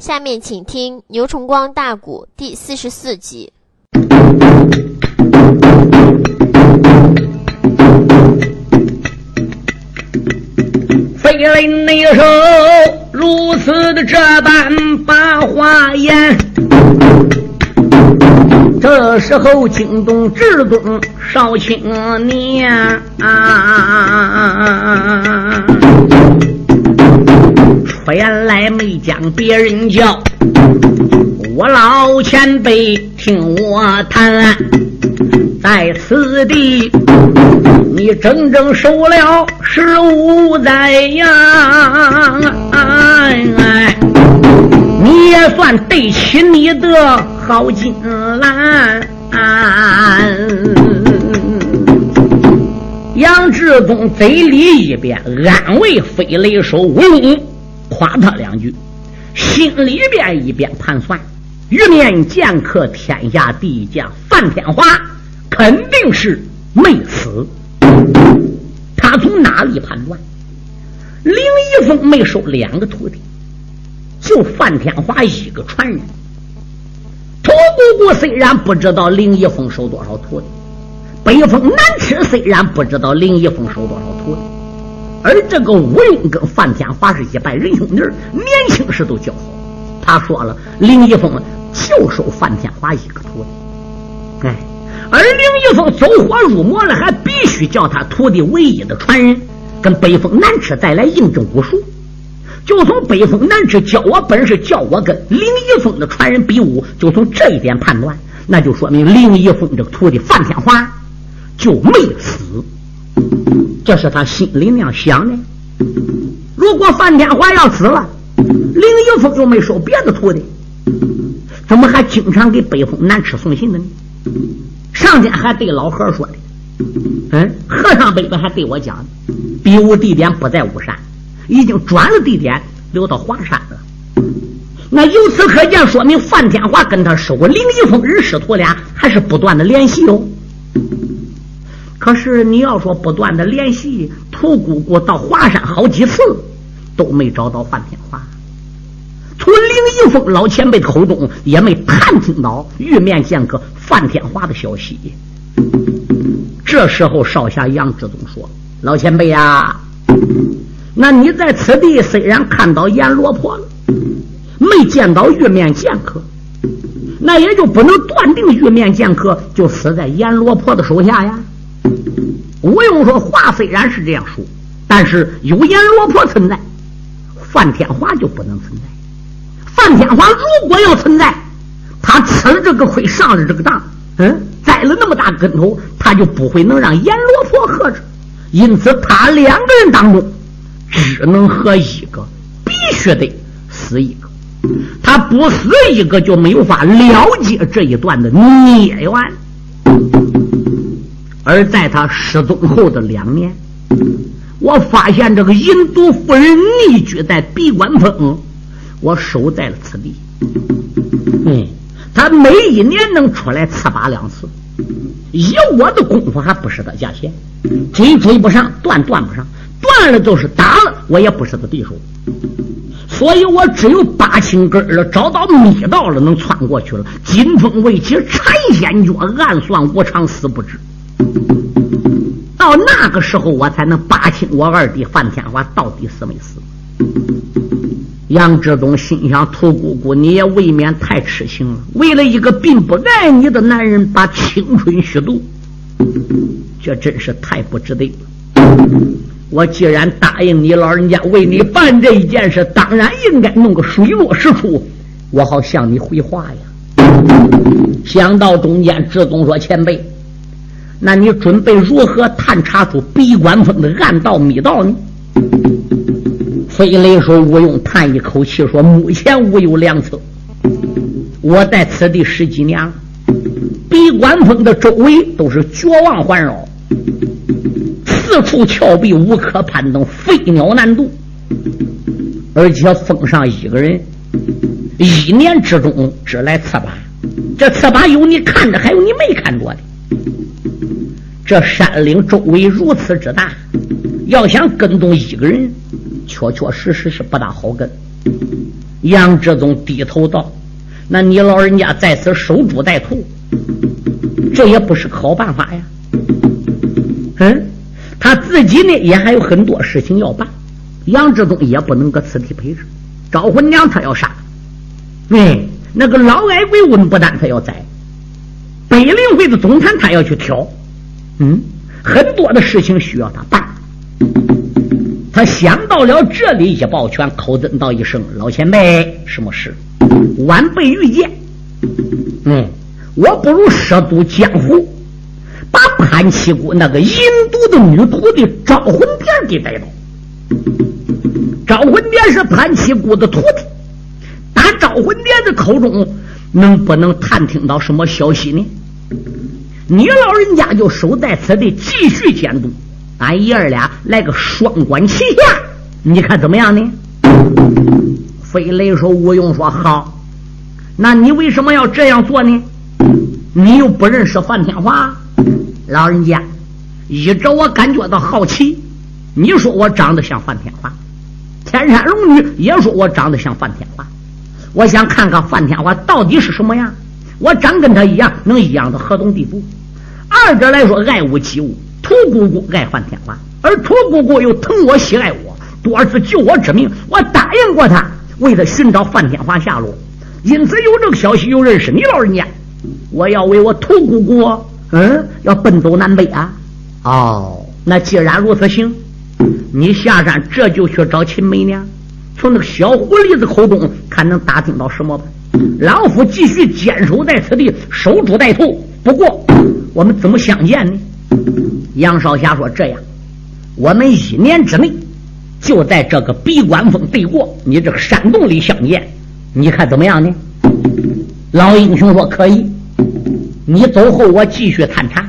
下面请听《牛崇光大鼓》第四十四集。飞雷那时如此的这般把话言，这时候惊动智宗少青年啊，出言来没将别人叫，我老前辈听我谈。在此地，你整整守了十五载呀！你也算对起你的好金兰。杨志忠嘴里一边安慰飞雷手吴用，夸他两句，心里边一边盘算：玉面剑客天下第一将范天华。肯定是没死。他从哪里判断？林一峰没收两个徒弟，就范天华一个传人。托姑姑虽然不知道林一峰收多少徒弟，北风南痴虽然不知道林一峰收多少徒弟，而这个吴用跟范天华是一拜仁兄弟，年轻时都交好。他说了，林一峰就收范天华一个徒弟。哎。而林一峰走火入魔了，还必须叫他徒弟唯一的传人跟北风南池再来印证武术。就从北风南池教我本事，叫我跟林一峰的传人比武，就从这一点判断，那就说明林一峰这个徒弟范天华就没死。这是他心里那样想的。如果范天华要死了，林一峰又没收别的徒弟，怎么还经常给北风南吃送信呢？上天还对老和尚说的，嗯，和尚辈子还对我讲，比武地点不在巫山，已经转了地点，留到华山了。那由此可见，说明范天华跟他收过林一峰二师徒俩还是不断的联系哦。可是你要说不断的联系，屠姑姑到华山好几次都没找到范天华，从林一峰老前辈口中也没探听到玉面剑客。范天华的消息。这时候，少侠杨志忠说：“老前辈呀，那你在此地虽然看到阎罗婆了，没见到玉面剑客，那也就不能断定玉面剑客就死在阎罗婆的手下呀。”吴用说：“话虽然是这样说，但是有阎罗婆存在，范天华就不能存在。范天华如果要存在。”他吃了这个亏，上了这个当，嗯，栽了那么大跟头，他就不会能让阎罗婆喝着。因此，他两个人当中，只能喝一个，必须得死一个。他不死一个，就没有法了结这一段的孽缘。而在他失踪后的两年，我发现这个银都夫人匿居在闭关峰，我守在了此地。嗯。他每一年能出来次把两次，以我的功夫还不是他价钱，追追不上，断断不上，断了就是打了，我也不是他对手，所以我只有八青根了，找到密道了，能窜过去了。金风为起缠仙脚，暗算无常死不知。到那个时候，我才能扒清我二弟范天华到底死没死。杨志东心想：“屠姑姑，你也未免太痴情了。为了一个并不爱你的男人，把青春虚度，这真是太不值得了。我既然答应你老人家为你办这一件事，当然应该弄个水落石出，我好向你回话呀。”想到中间，志东说：“前辈，那你准备如何探查出闭关峰的暗道密道呢？”飞雷说：“吴用叹一口气说：‘目前无有良策。我在此地十几年了，闭关峰的周围都是绝望环绕，四处峭壁无可攀登，飞鸟难渡。而且峰上一个人，一年之中只来次把，这次把有你看着，还有你没看着的。这山岭周围如此之大，要想跟踪一个人。”确确实实是不大好跟。杨志宗低头道：“那你老人家在此守株待兔，这也不是个好办法呀。”嗯，他自己呢也还有很多事情要办，杨志宗也不能搁此地陪着。招魂娘他要杀，哎，那个老矮鬼温不丹他要宰，北陵会的总坛他要去挑，嗯，很多的事情需要他办。他想到了这里，一抱拳，口尊道一声：“老前辈，什么事？晚辈遇见。嗯，我不如涉足江湖，把潘七姑那个淫毒的女徒弟招魂殿给逮到。招魂殿是潘七姑的徒弟，打招魂殿的口中，能不能探听到什么消息呢？你老人家就守在此地，继续监督。”俺爷儿俩来个双管齐下，你看怎么样呢？飞雷说：“吴用说好，那你为什么要这样做呢？你又不认识范天华，老人家，依着我感觉到好奇。你说我长得像范天华，天山龙女也说我长得像范天华，我想看看范天华到底是什么样。我长跟他一样，能一样到何种地步？二者来说，爱屋及乌。”屠姑姑爱范天华，而屠姑姑又疼我喜爱我，多次救我之命，我答应过他，为了寻找范天华下落。因此有这个消息，又认识你老人家，我要为我屠姑姑，嗯，要奔走南北啊。哦，那既然如此，行，你下山这就去找秦梅娘，从那个小狐狸子口中看能打听到什么吧。老夫继续坚守在此地，守株待兔。不过，我们怎么相见呢？杨少侠说：“这样，我们一年之内就在这个闭关峰对过，你这个山洞里相见，你看怎么样呢？”老英雄说：“可以。你走后，我继续探查，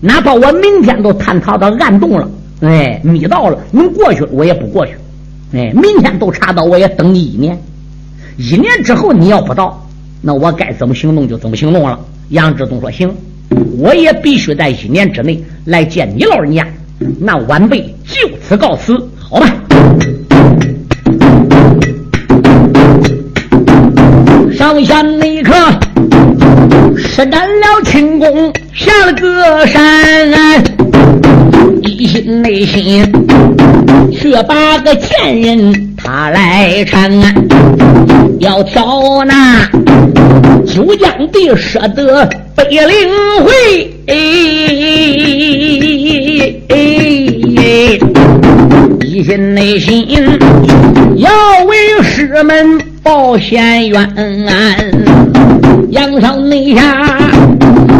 哪怕我明天都探查到暗洞了，哎，密道了，能过去，我也不过去。哎，明天都查到，我也等你一年。一年之后你要不到，那我该怎么行动就怎么行动了。”杨志东说：“行。”我也必须在一年之内来见你老人家，那晚辈就此告辞，好吧？上山那一刻，施展了轻功，下了个山，一心内心却把个贱人他来缠，要挑那九江的舍得。北灵会，一心内心要为师门报险冤，杨上内下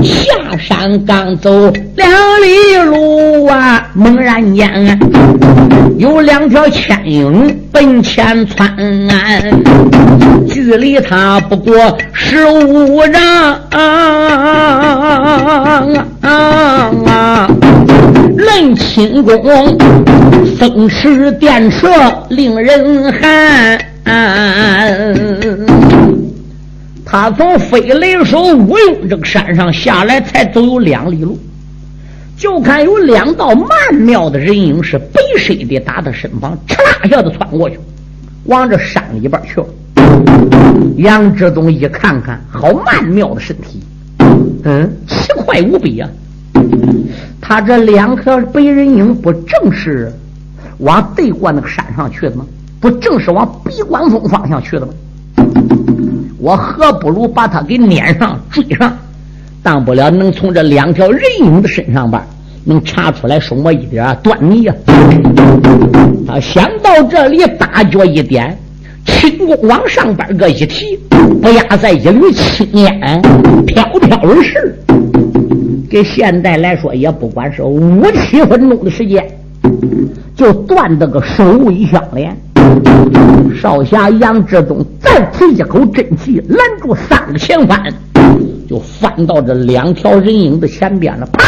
下山刚走两里路啊，猛然间有两条牵影奔前窜，啊距离他不过十五丈啊啊啊。论轻功，风驰电掣令人寒。他从飞雷手吴用这个山上下来，才走有两里路，就看有两道曼妙的人影是背身的打他身旁，哧啦一下子窜过去，往这山里边去了。杨志东一看看，好曼妙的身体，嗯，奇快无比啊！他这两条白人影不正是往对过那个山上去的吗？不正是往闭关峰方向去的吗？我何不如把他给撵上追上，当不了能从这两条人影的身上边能查出来什么一点端倪呀？他想到这里，大脚一点，轻功往上边个一提，不压在一缕青烟，飘飘而逝。给现在来说，也不管是五七分钟的时间，就断得个首尾相连。少侠杨志忠再提一口真气，拦住三个前翻，就翻到这两条人影的前边了。啪，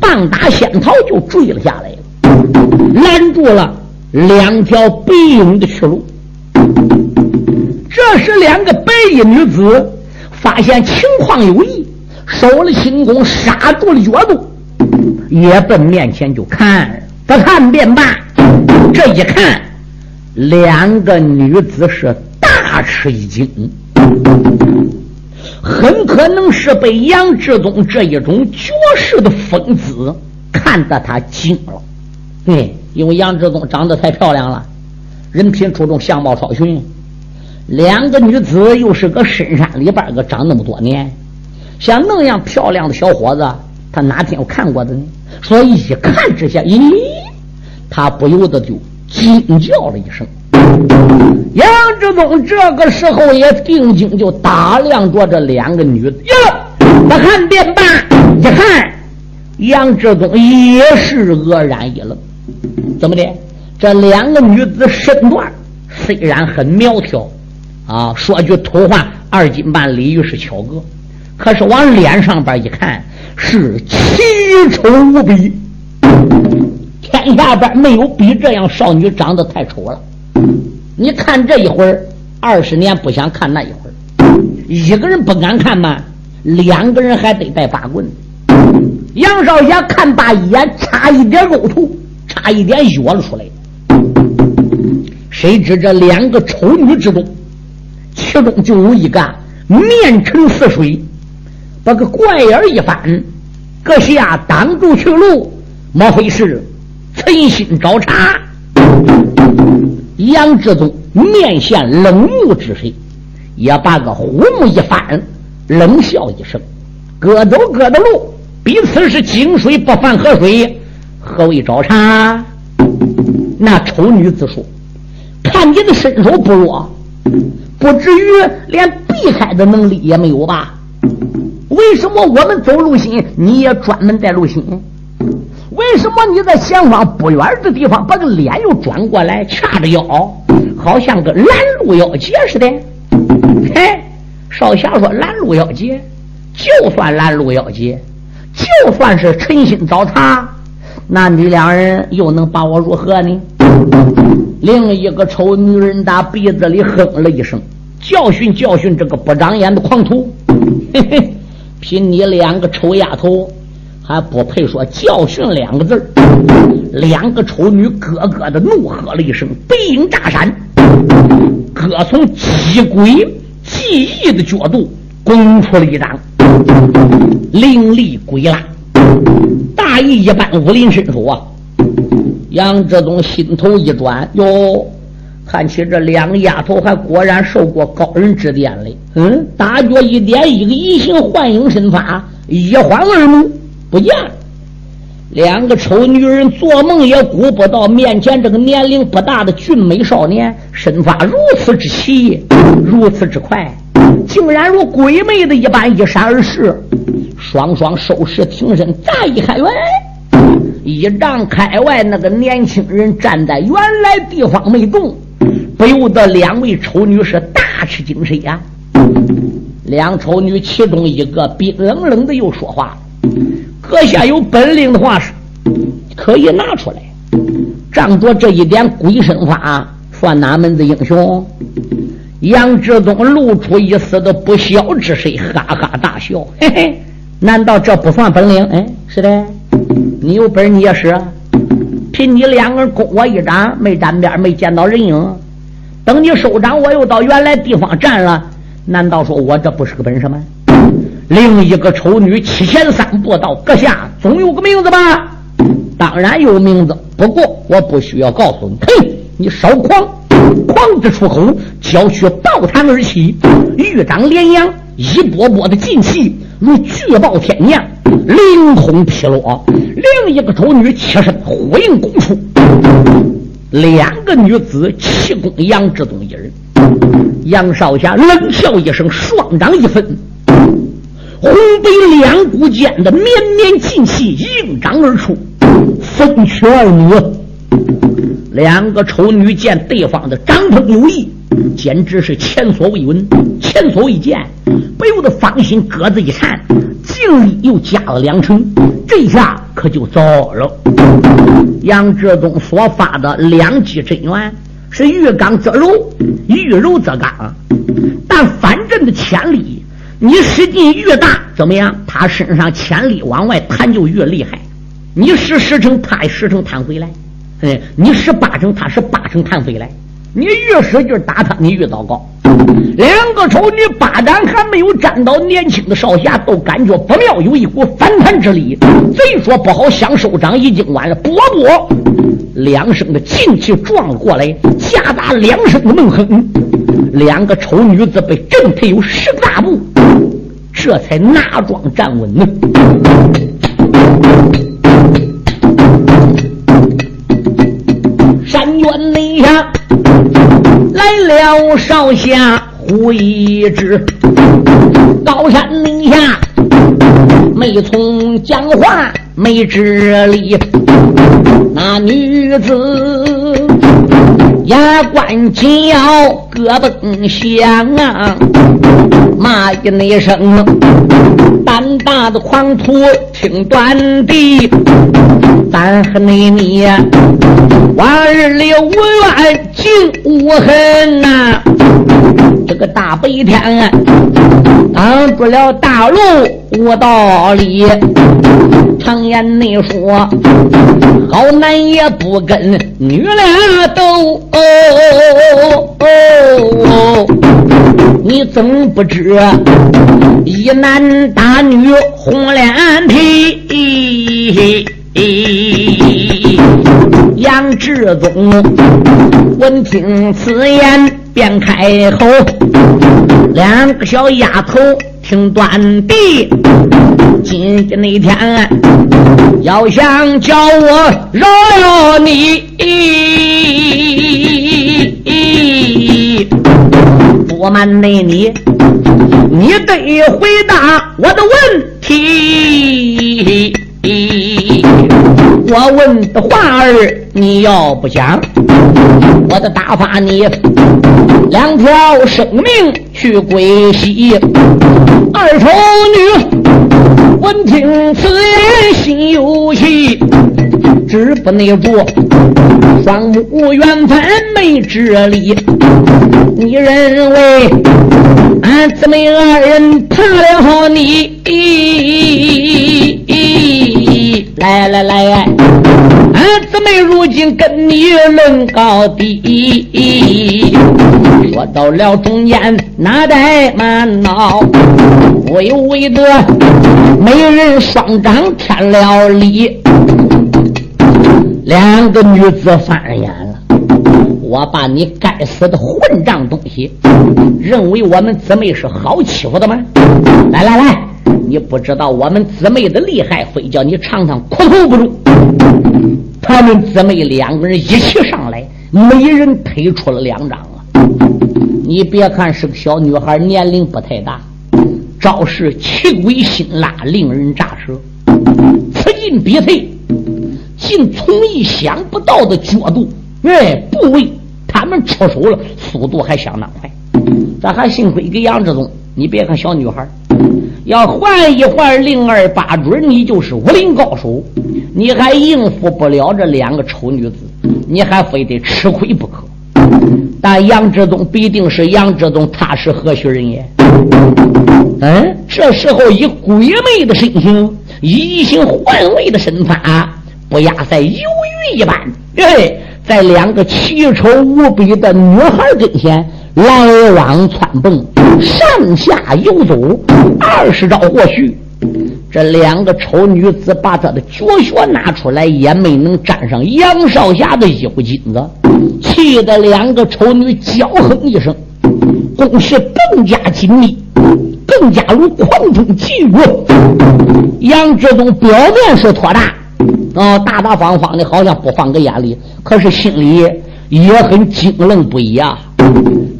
棒打仙桃就坠了下来了，拦住了两条白影的去路。这时，两个白衣女子发现情况有异。收了轻功，刹住了脚步，也奔面前就看，不看便罢。这一看，两个女子是大吃一惊，很可能是被杨志忠这一种绝世的风姿看得他惊了。对，因为杨志忠长得太漂亮了，人品出众，相貌超群。两个女子又是个深山里边个长那么多年，像那样漂亮的小伙子，他哪天有看过的呢？所以一看之下，咦，他不由得就。惊叫了一声，杨志忠这个时候也定睛就打量着这两个女子哟，不看便罢，一看杨志忠也是愕然一愣，怎么的？这两个女子身段虽然很苗条啊，说句土话，二斤半鲤鱼是巧哥，可是往脸上边一看，是奇丑无比。天下边没有比这样少女长得太丑了。你看这一会儿，二十年不想看那一会儿，一个人不敢看嘛，两个人还得带把棍。杨少侠看罢一眼，差一点呕吐，差一点哕了出来。谁知这两个丑女之中，其中就有一个面沉似水，把个怪眼一翻，阁下挡住去路，莫非是？存心找茬，杨志忠面现冷怒之色，也把个虎目一翻，冷笑一声：“各走各的路，彼此是井水不犯河水，何为找茬？”那丑女子说：“看你的身手不弱，不至于连避开的能力也没有吧？为什么我们走路心，你也专门带路心？”为什么你在前方不远的地方把个脸又转过来，掐着腰，好像个拦路要劫似的？嘿，少侠说拦路要劫，就算拦路要劫，就算是诚心找茬，那你两人又能把我如何呢？另一个丑女人打鼻子里哼了一声，教训教训这个不长眼的狂徒。嘿嘿，凭你两个丑丫头！还不配说教训两个字两个丑女咯咯的怒喝了一声，背影炸闪，各从机鬼技艺的角度攻出了一掌，凌厉鬼辣，大义一般，武林身手啊！杨志东心头一转，哟，看起这两个丫头还果然受过高人指点嘞。嗯，大脚一点，一个移形换影身法，一晃而目。不见了，两个丑女人做梦也估不到，面前这个年龄不大的俊美少年，身法如此之奇，如此之快，竟然如鬼魅的一般一闪而逝。双双收拾挺身，再一看，喂，一丈开外那个年轻人站在原来地方没动，不由得两位丑女是大吃精神呀。两丑女其中一个冰冷冷的又说话。阁下有本领的话是可以拿出来，仗着这一点鬼身法，算哪门子英雄？杨志忠露出一丝的不孝之色，哈哈大笑，嘿嘿，难道这不算本领？哎，是的，你有本事你也是，凭你两个人攻我一掌，没沾边，没见到人影，等你收掌，我又到原来地方站了，难道说我这不是个本事吗？另一个丑女七前三步道：“阁下总有个名字吧？当然有名字，不过我不需要告诉你。嘿，你少狂，狂之出口，娇躯暴弹而起，玉掌连扬，一波波的劲气如巨爆天降，凌空劈落。另一个丑女起身呼应攻出，两个女子齐攻杨志东一人。杨少侠冷笑一声，双掌一分。红白两股间的绵绵劲气应掌而出，分取二女。两个丑女见对方的掌风有意，简直是前所未闻、前所未见，不由得芳心鸽子一颤，劲力又加了两成。这下可就糟了。杨志忠所发的两击真元是遇刚则柔，遇柔则刚，但反震的潜力。你使劲越大，怎么样？他身上潜力往外弹就越厉害。你使十成，他十成弹回来。哎，你使八成，他使八成弹回来。你越使劲打他，你越糟糕。两个丑女巴掌还没有沾到年轻的少侠，都感觉不妙，有一股反弹之力。贼说不好，想收掌已经晚了。啵啵，两声的劲气撞了过来，夹杂两声的闷哼。两个丑女子被震退有十大步，这才拿桩站稳呢。山原内下。来了，少侠胡一之，高山岭下没从讲话没直理，那女子牙关紧咬，胳膊响啊，骂一那声，胆大的狂徒听断地，咱和你你。往日里无怨尽无恨呐，这个大白天挡住了大路无道理。常言内说，好男也不跟女俩斗。你怎不知一男打女红脸皮？杨志宗闻听此言，便开口：“两个小丫头听断地，今天那天要想叫我饶了你，不瞒内你，你得回答我的问题。”我问的话儿，你要不讲，我的打发你两条生命去归西。二丑女闻听此言心有气，止不内住，双目圆翻没直理。你认为俺姊妹二人怕了你？来来来，姊妹如今跟你论高低。说到了中间，哪怠慢恼，微微的美人双掌添了礼。两个女子翻眼了，我把你该死的混账东西，认为我们姊妹是好欺负的吗？来来来！你不知道我们姊妹的厉害，非叫你尝尝苦头不中。他们姊妹两个人一起上来，每人推出了两掌啊！你别看是个小女孩，年龄不太大，招式气鬼辛辣，令人咋舌。此进彼退，竟从意想不到的角度，哎，部位，他们出手了，速度还相当快。咱还幸亏给杨志忠，你别看小女孩。要换一换，零二八准你就是武林高手，你还应付不了这两个丑女子，你还非得吃亏不可。但杨志东必定是杨志东，他是何许人也？嗯，这时候以鬼魅的身形，移形换位的身法，不亚在游鱼一般。嘿，在两个奇丑无比的女孩跟前。来往窜蹦，上下游走，二十招过去，这两个丑女子把她的绝学拿出来，也没能沾上杨少侠的衣服金子，气得两个丑女娇哼一声，攻势更加紧密，更加如狂风急雨。杨志东表面是托大，啊，大大方方的，好像不放在眼里，可是心里也很惊愣不已啊。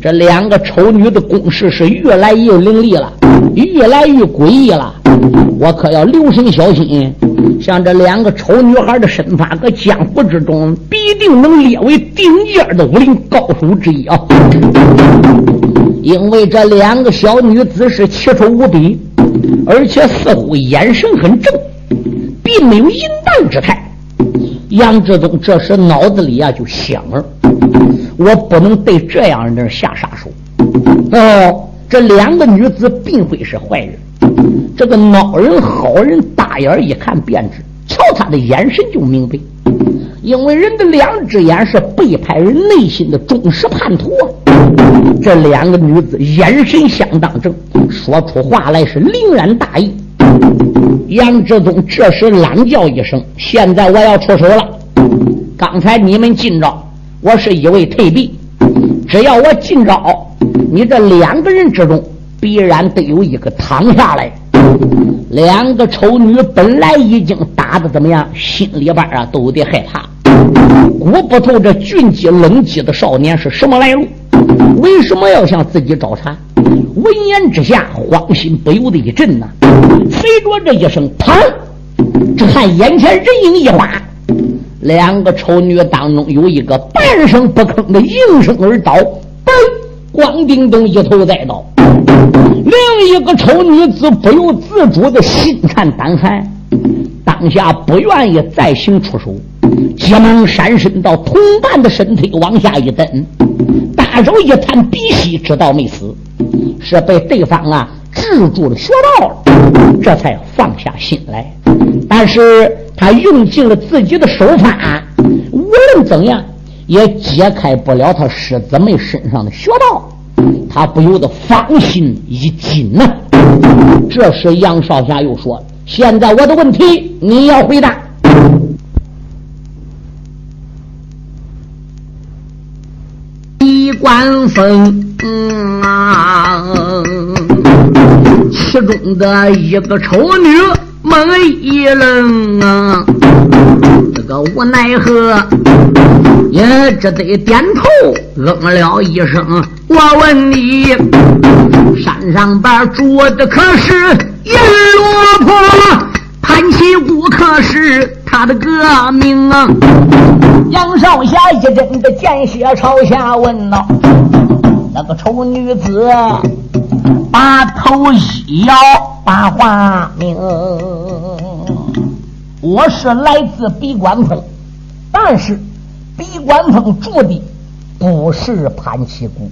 这两个丑女的攻势是越来越凌厉了，越来越诡异了。我可要留神小心。像这两个丑女孩的身法，搁江湖之中必定能列为顶尖的武林高手之一啊！因为这两个小女子是奇丑无比，而且似乎眼神很正，并没有淫荡之态。杨志忠这时脑子里啊就想了。我不能对这样的人下杀手。哦，这两个女子并非是坏人。这个孬人好人，大眼一看便知，瞧他的眼神就明白。因为人的两只眼是背叛人内心的忠实叛徒啊！这两个女子眼神相当正，说出话来是凛然大义。杨志宗这时懒叫一声：“现在我要出手了！刚才你们进招，我是一位退避。只要我进招，你这两个人之中必然得有一个躺下来。”两个丑女本来已经打的怎么样，心里边啊都有点害怕，估不透这俊肌冷肌的少年是什么来路，为什么要向自己找茬？闻言之下，慌心不由得一震呐。随着这一声“砰”，只看眼前人影一花，两个丑女当中有一个半声不吭的应声而倒，嘣，咣叮咚一头栽倒。另一个丑女子不由自主的心颤胆寒，当下不愿意再行出手，急忙闪身到同伴的身体往下一蹬，大手一探鼻息，知道没死，是被对方啊制住了穴道，这才放下心来。但是他用尽了自己的手法，无论怎样也解开不了他师姊妹身上的穴道。他不由得芳心一紧呐。这时杨少侠又说：“现在我的问题你要回答。官风啊，其中的一个丑女猛一愣啊。”这个无奈何，也只得点头嗯了一声。我问你，山上边住的可是阎罗婆？潘七姑可是他的个名啊？杨少侠一阵的见血朝下问道：“那个丑女子，把头一摇，把话明。”我是来自闭关峰，但是闭关峰住的不是潘七姑。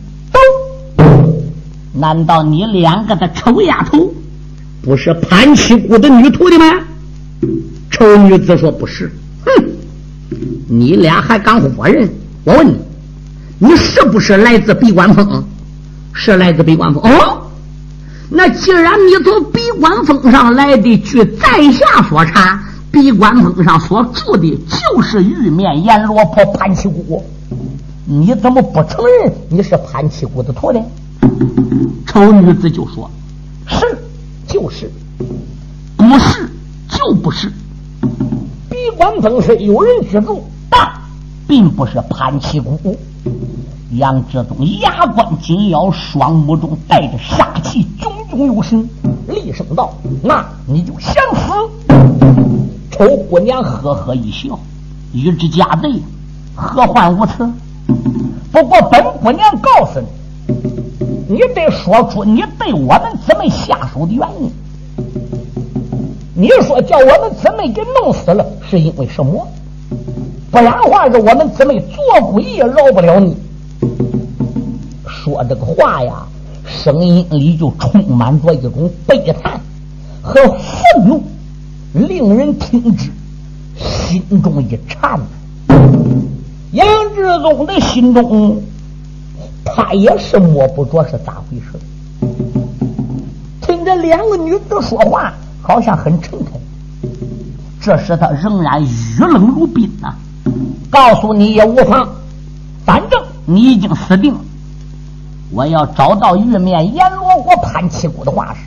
难道你两个的丑丫头不是潘七姑的女徒弟吗？丑女子说不是。哼，你俩还敢唬人？我问你，你是不是来自闭关峰？是来自闭关峰。哦，那既然你从闭关峰上来的，据在下所查。闭关峰上所住的就是玉面阎罗婆潘七姑，你怎么不承认你是潘七姑的徒弟？丑女子就说：“是，就是；不是，就不是。闭关峰是有人居住，但并不是潘七姑。”杨志忠牙关紧咬，双目中带着杀气，炯炯有神，厉声道：“那你就想死！”丑姑娘呵呵一笑，与之家贼，何患无辞？不过本姑娘告诉你，你得说出你对我们姊妹下手的原因。你说叫我们姊妹给弄死了，是因为什么？不然话是我们姊妹做鬼也饶不了你。说这个话呀，声音里就充满着一种悲叹和愤怒。令人听之，心中一颤。杨志宗的心中，他也是摸不着是咋回事。听着两个女子说话，好像很诚恳。这时他仍然雨冷如冰呐。告诉你也无妨，反正你已经死定了。我要找到玉面阎罗国潘七姑的画师，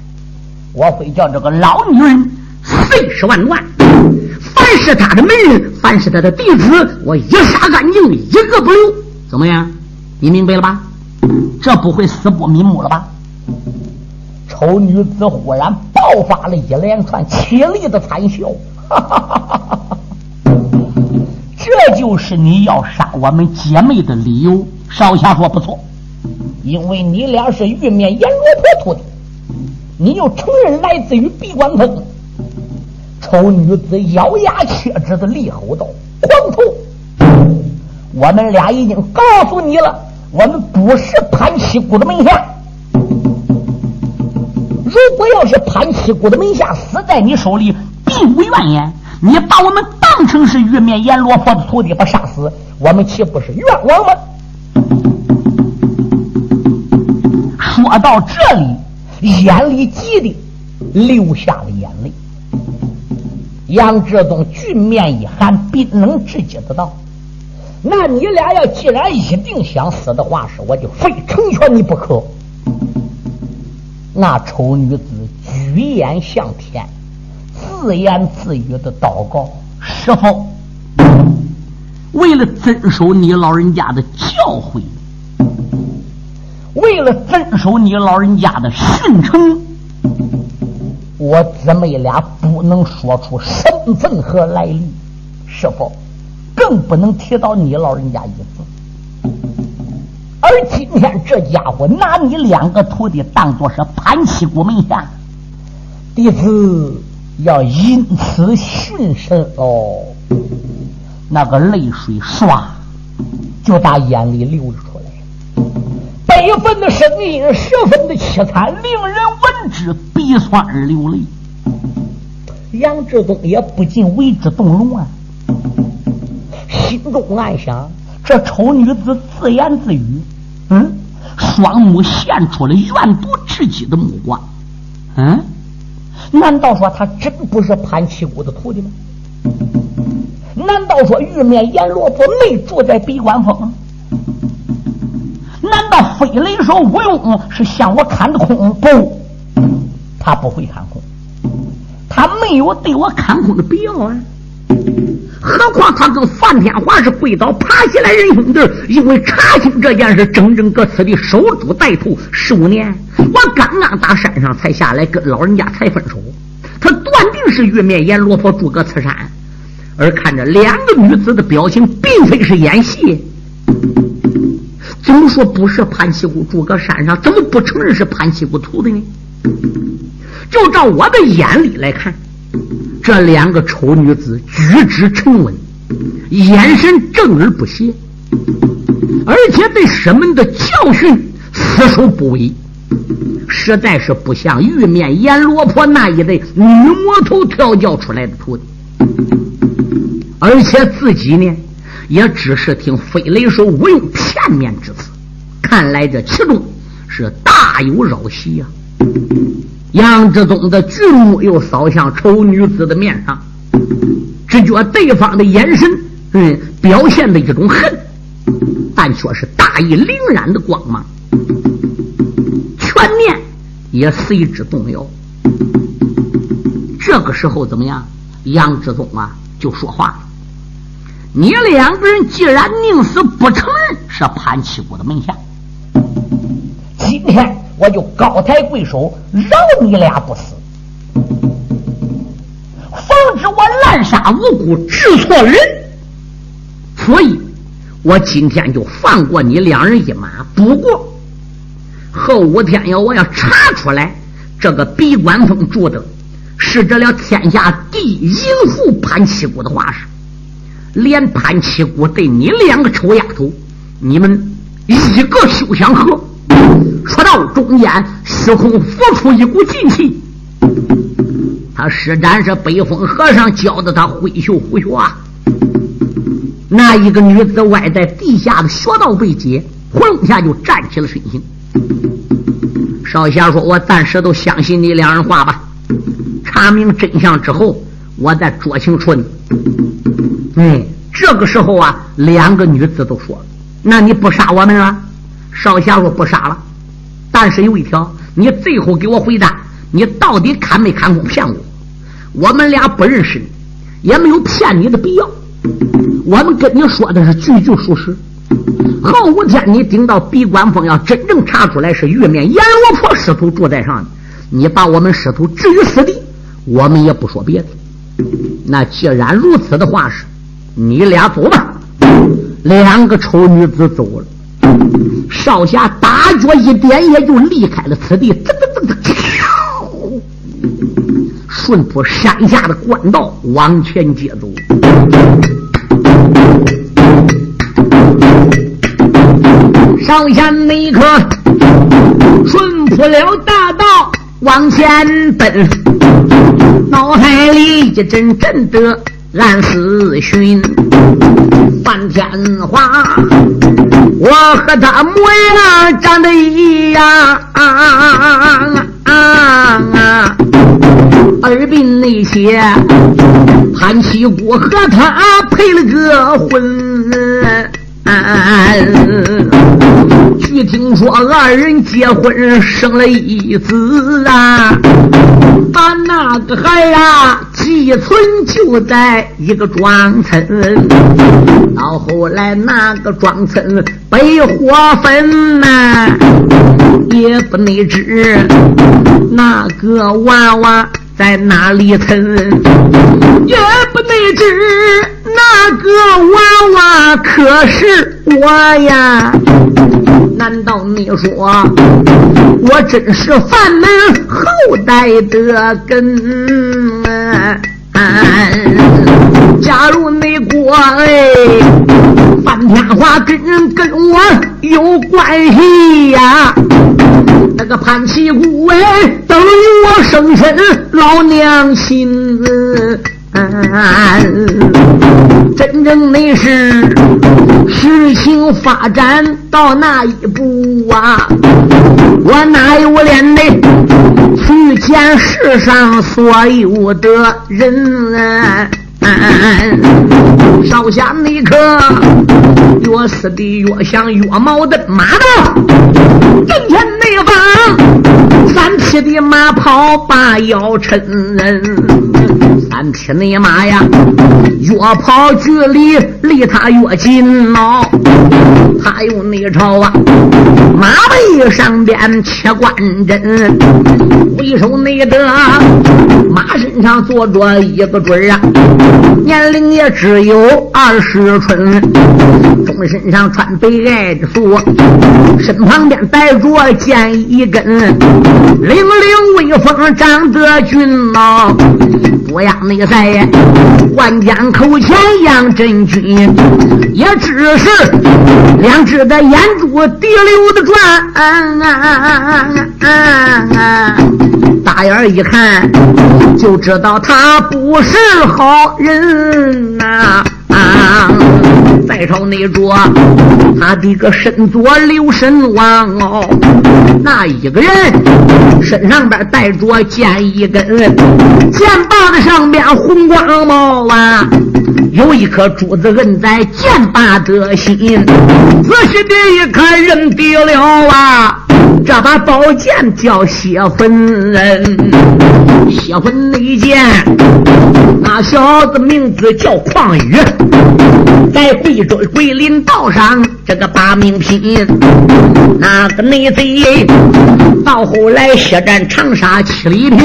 我会叫这个老女人。碎尸万段，凡是他的门人，凡是他的弟子，我一杀干净，一个不留。怎么样？你明白了吧？这不会死不瞑目了吧？丑女子忽然爆发了一连串凄厉的惨笑，哈哈哈哈哈！这就是你要杀我们姐妹的理由。少侠说不错，因为你俩是玉面阎罗婆徒弟，你又承认来自于闭关峰。丑女子咬牙切齿的厉吼道：“狂徒！我们俩已经告诉你了，我们不是潘七姑的门下。如果要是潘七姑的门下死在你手里，并无怨言，你把我们当成是玉面阎罗婆的徒弟，把杀死，我们岂不是冤枉吗？说到这里，眼里急的流下了眼泪。杨志东俊面一寒，冰冷直接的道：“那你俩要既然一定想死的话，是我就非成全你不可。”那丑女子举眼向天，自言自语的祷告：“师傅，为了遵守你老人家的教诲，为了遵守你老人家的训成。”我姊妹俩不能说出身份和来历，是否？更不能提到你老人家一字。而今天这家伙拿你两个徒弟当做是潘七姑门下弟子，要因此殉身哦。那个泪水唰就打眼里流了出来，悲愤的声音十分的凄惨，令人闻之。鼻酸而流泪，杨志东也不禁为之动容啊，心中暗想：这丑女子自言自语，嗯，双目现出了怨毒至极的目光，嗯，难道说他真不是潘七姑的徒弟吗？难道说玉面阎罗婆没住在闭关峰？难道飞雷手吴用是向我看的空？不。他不会看空，他没有对我看空的必要啊！何况他跟范天华是跪倒爬起来人兄弟，因为查清这件事，整整搁此地守株待兔十五年。我刚刚打山上才下来，跟老人家才分手。他断定是玉面阎罗婆住搁此山，而看着两个女子的表情，并非是演戏。怎么说不是潘七姑住搁山上？怎么不承认是潘七姑徒弟呢？就照我的眼里来看，这两个丑女子举止沉稳，眼神正而不邪，而且对师门的教训死守不违，实在是不像玉面阎罗婆那一类女魔头调教出来的徒弟。而且自己呢，也只是听飞雷手吴用片面之词，看来这其中是大有扰息呀。杨志宗的巨目又扫向丑女子的面上，只觉对方的眼神，嗯，表现的一种恨，但却是大义凛然的光芒，全面也随之动摇。这个时候怎么样？杨志宗啊，就说话了：“你两个人既然宁死不承认是潘七姑的门下，今天。”我就高抬贵手，饶你俩不死，防止我滥杀无辜、治错人。所以，我今天就放过你两人一马。不过，后五天要我要查出来，这个闭关峰住的是这了天下第一淫妇潘七姑的话是，连潘七姑对你两个臭丫头，你们一个休想和。说到中间，虚空浮出一股劲气，他施展是北风和尚教的他挥袖拂雪啊。那一个女子歪在地下的穴道被解，呼隆下就站起了身形。少侠说：“我暂时都相信你两人话吧，查明真相之后，我再酌情处理。”哎，这个时候啊，两个女子都说：“那你不杀我们了？”少侠我：“不杀了。”但是有一条，你最后给我回答，你到底看没看空骗我？我们俩不认识你，也没有骗你的必要。我们跟你说的是句句属实。后五天你顶到闭关峰，要真正查出来是玉面阎罗婆师徒住在上的，你把我们师徒置于死地，我们也不说别的。那既然如此的话，是，你俩走吧。两个丑女子走了。少侠打脚一点，也就离开了此地。噔噔噔噔，顺坡山下的官道往前接走。少侠那一刻顺坡了大道，往前奔，脑海里一阵阵的俺是寻。范天华，我和他模样长得一样啊啊啊啊啊啊啊，耳鬓那些潘七姑和他配了个婚。据听说二人结婚生了一子啊，把那个孩呀寄存就在一个庄村。到后来那个庄村被火焚呐，也不内知那个娃娃在哪里存，也不内知。那个娃娃可是我呀？难道你说我真是范门后代的根？假如你过哎，范天华跟人跟我有关系呀？那个潘七姑哎，等我生身老娘亲。真正的是事情发展到那一步？啊，我哪有脸呢？去见世上所有的人啊！少侠你可越死的越像越毛的马道，阵前那方三匹的马跑把腰抻。三匹内马呀，越跑距离离他越近喽。他用那朝啊，马背上边切关针，为首内的马身上坐着一个准啊，年龄也只有二十春，中身上穿白艾的服，身旁边带着剑一根，凛凛威风长得俊呐。我呀，个在万江口前杨真君，也只是两只的眼珠滴溜的转，大眼一看就知道他不是好人呐。再朝那桌，他的个身左留神王哦，那一个人身上边带着剑一根，剑把子上边红光冒啊，有一颗珠子摁在剑把的心，仔细的一看认得了啊，这把宝剑叫血魂，血魂那剑，那小子名字叫旷宇。在贵州桂林道上，这个把命拼，那个内贼到后来血战长沙七里坪，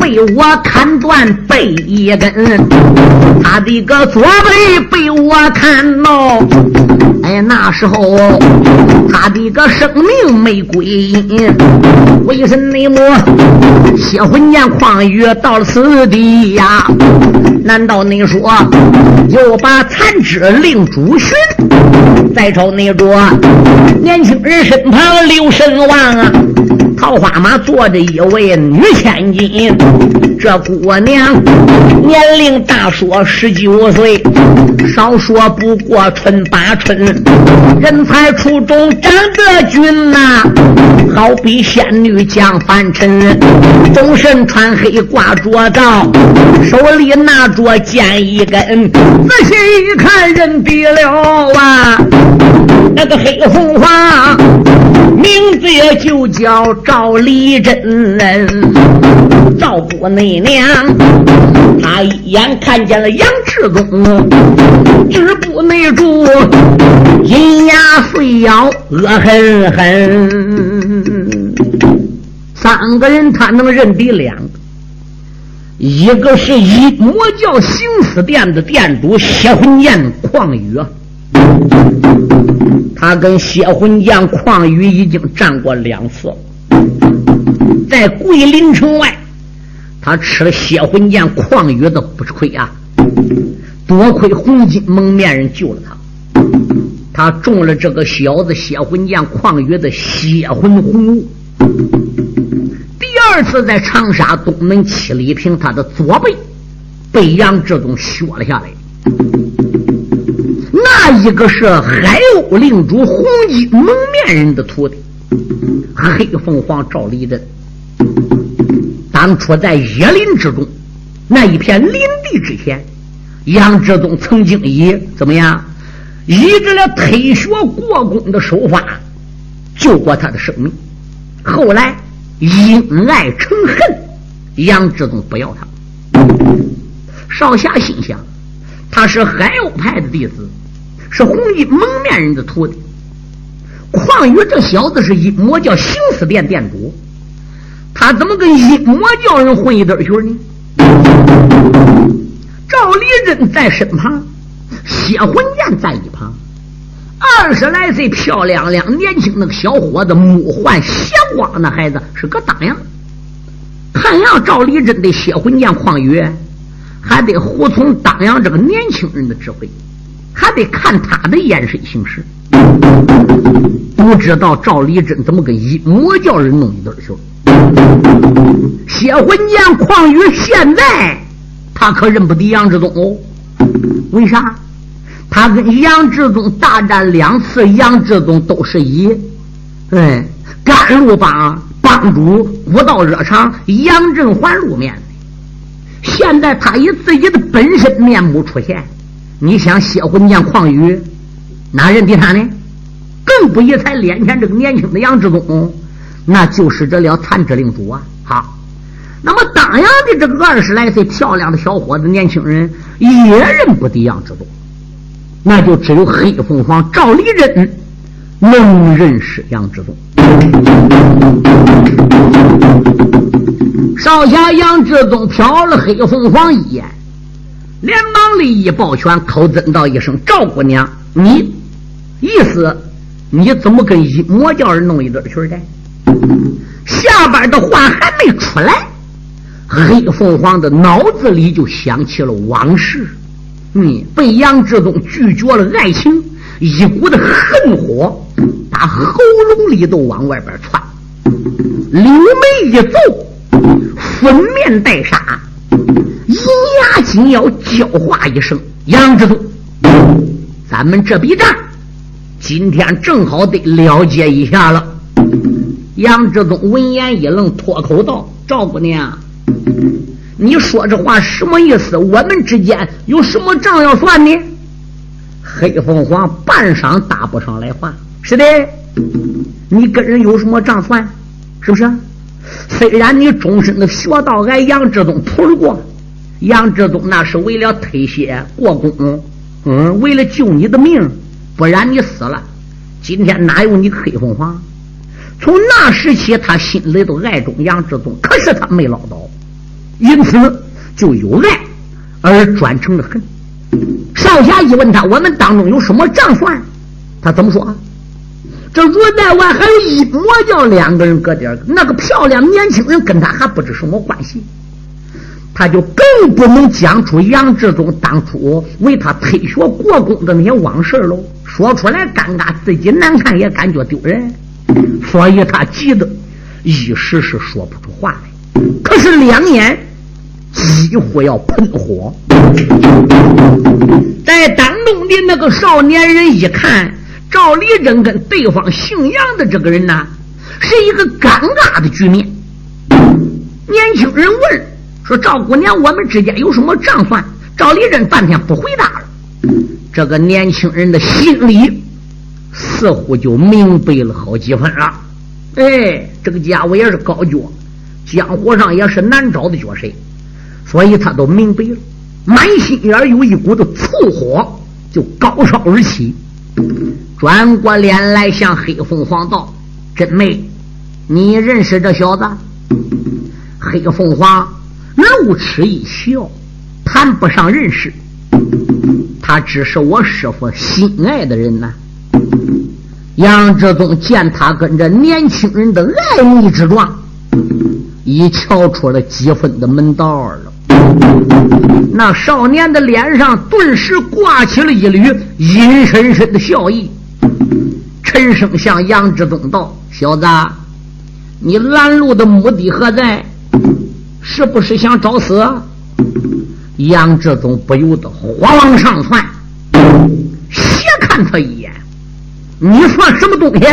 被我砍断背一根，他的个左背被我砍了，哎，那时候他的个生命没归阴，为什么血魂剑旷宇到了此地呀？难道你说？又把残肢令主巡，再瞅那桌年轻人身旁留神望啊，桃花马坐着一位女千金，这姑娘年龄大说十九岁，少说不过春八春，人才出众长得俊呐，好比仙女降凡尘，终身穿黑挂着罩，手里拿着剑一根。仔细一看，认得了啊！那个黑凤凰，名字也就叫赵丽珍。赵姑娘，她一眼看见了杨志忠，止不内住，银牙碎咬，恶狠狠。三个人，他能认得两个。一个是一魔教行思殿的殿主血魂剑旷宇，他跟血魂剑旷宇已经战过两次，在桂林城外，他吃了血魂剑旷宇的不亏啊！多亏红金蒙面人救了他，他中了这个小子血魂剑旷宇的血魂红。第二次在长沙东门七里坪，他的左背被杨志宗削了下来。那一个是海鸥领主红衣蒙面人的徒弟，黑凤凰赵立珍。当初在椰林之中，那一片林地之前，杨志宗曾经以怎么样，以这了推学过宫的手法救过他的生命。后来因爱成恨，杨志忠不要他。少侠心想，他是海鸥派的弟子。是红衣蒙面人的徒弟，况于这小子是一魔教行死殿殿主，他怎么跟阴魔教人混一堆去呢？赵立人在身旁，血魂剑在一旁，二十来岁漂亮亮年轻那个小伙子，目幻邪光那孩子是个当阳，看样赵立珍的血魂剑旷宇还得服从当阳这个年轻人的指挥。还得看他的眼神行事，不知道赵立珍怎么跟一魔教人弄一对去。血魂剑况宇现在他可认不得杨志忠哦。为啥？他跟杨志忠大战两次，杨志忠都是以哎甘露帮帮主武道热肠杨振环露面的。现在他以自己的本身面目出现。你想邪魂剑旷宇，哪认得他呢？更不宜才脸前这个年轻的杨志忠，那就是这了残肢领主啊！好，那么当阳的这个二十来岁漂亮的小伙子、年轻人也认不得杨志忠，那就只有黑凤凰赵立珍能认识杨志忠。少侠杨志忠瞟了黑凤凰一眼。连忙立意抱拳，口尊道一声：“赵姑娘，你意思你怎么跟阴魔教人弄一对群的？”下边的话还没出来，黑凤凰的脑子里就想起了往事。嗯，被杨志忠拒绝了爱情，一股的恨火打喉咙里都往外边窜，柳眉一皱，粉面带杀。银牙紧咬，叫化一声：“杨志忠，咱们这笔账今天正好得了结一下了。”杨志忠闻言一愣，脱口道：“赵姑娘，你说这话什么意思？我们之间有什么账要算呢？”黑凤凰半晌答不上来话：“是的，你跟人有什么账算？是不是？虽然你终身的学到俺杨志忠扑过。”杨志忠那是为了推卸过功，嗯，为了救你的命，不然你死了，今天哪有你黑凤凰？从那时起，他心里都爱中杨志忠，可是他没捞到，因此就有爱而转成了恨。少侠一问他，我们当中有什么账算？他怎么说？这如代外还有一魔教两个人搁点那个漂亮年轻人跟他还不知什么关系。他就更不能讲出杨志忠当初为他推学国公的那些往事喽，说出来尴尬，自己难看，也感觉丢人，所以他急得一时是说不出话来。可是两眼几乎要喷火，在当中的那个少年人一看，赵立珍跟对方姓杨的这个人呢，是一个尴尬的局面。年轻人问。说赵姑娘，我们之间有什么账算？赵立珍半天不回答了。这个年轻人的心里似乎就明白了好几分了。哎，这个家伙也是高脚，江湖上也是难找的角色，所以他都明白了，满心眼有一股子醋火就高烧而起，转过脸来向黑凤凰道：“真妹，你认识这小子？”黑凤凰。露齿一笑，谈不上认识，他只是我师傅心爱的人呐。杨志忠见他跟这年轻人的爱密之状，已瞧出了几分的门道了。那少年的脸上顿时挂起了一缕阴深深的笑意，沉声向杨志忠道：“小子，你拦路的目的何在？是不是想找死？杨志忠不由得火往上窜，斜看他一眼。你算什么东西？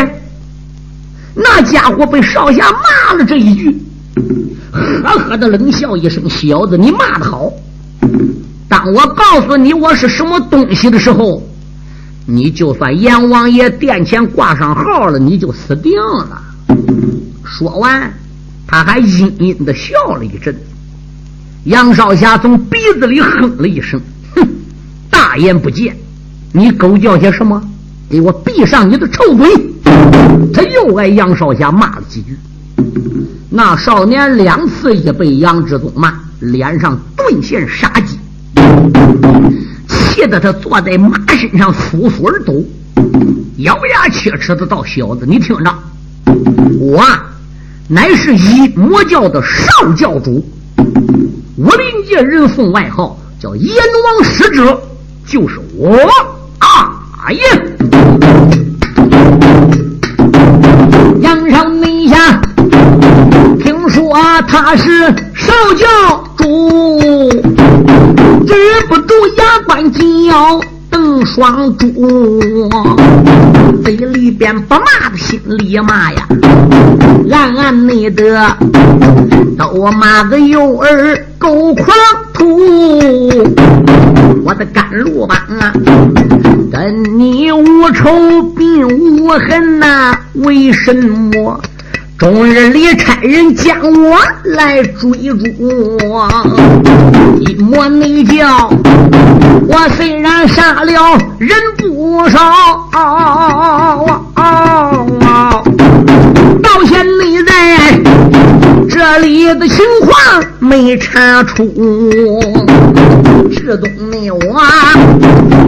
那家伙被少侠骂了这一句，呵呵的冷笑一声：“小子，你骂的好！当我告诉你我是什么东西的时候，你就算阎王爷殿前挂上号了，你就死定了。”说完，他还阴阴的笑了一阵。杨少侠从鼻子里哼了一声：“哼，大言不惭！你狗叫些什么？给我闭上你的臭嘴！” 他又挨杨少侠骂了几句。那少年两次也被杨志忠骂，脸上顿现杀机，气得他坐在马身上簌簌而抖，咬牙切齿的道：“小子，你听着，我乃是一魔教的少教主。”武林界人送外号叫阎王使者，就是我阿爷。他是少教主，止不住牙关紧咬。瞪双珠，嘴里边不骂的，心里骂呀，暗暗内的都骂个幼儿狗狂徒。我的甘露帮啊，跟你无仇并无恨呐，为什么？终日里差人将我来追逐，一摸内叫，我虽然杀了人不少，到现在这里的情况没查出。知东的我，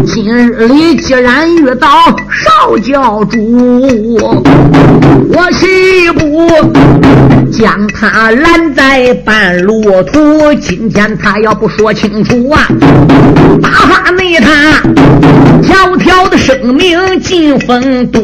今日里既然遇到少教主，我岂不将他拦在半路途？今天他要不说清楚啊，打发内他条条的生命进丰都。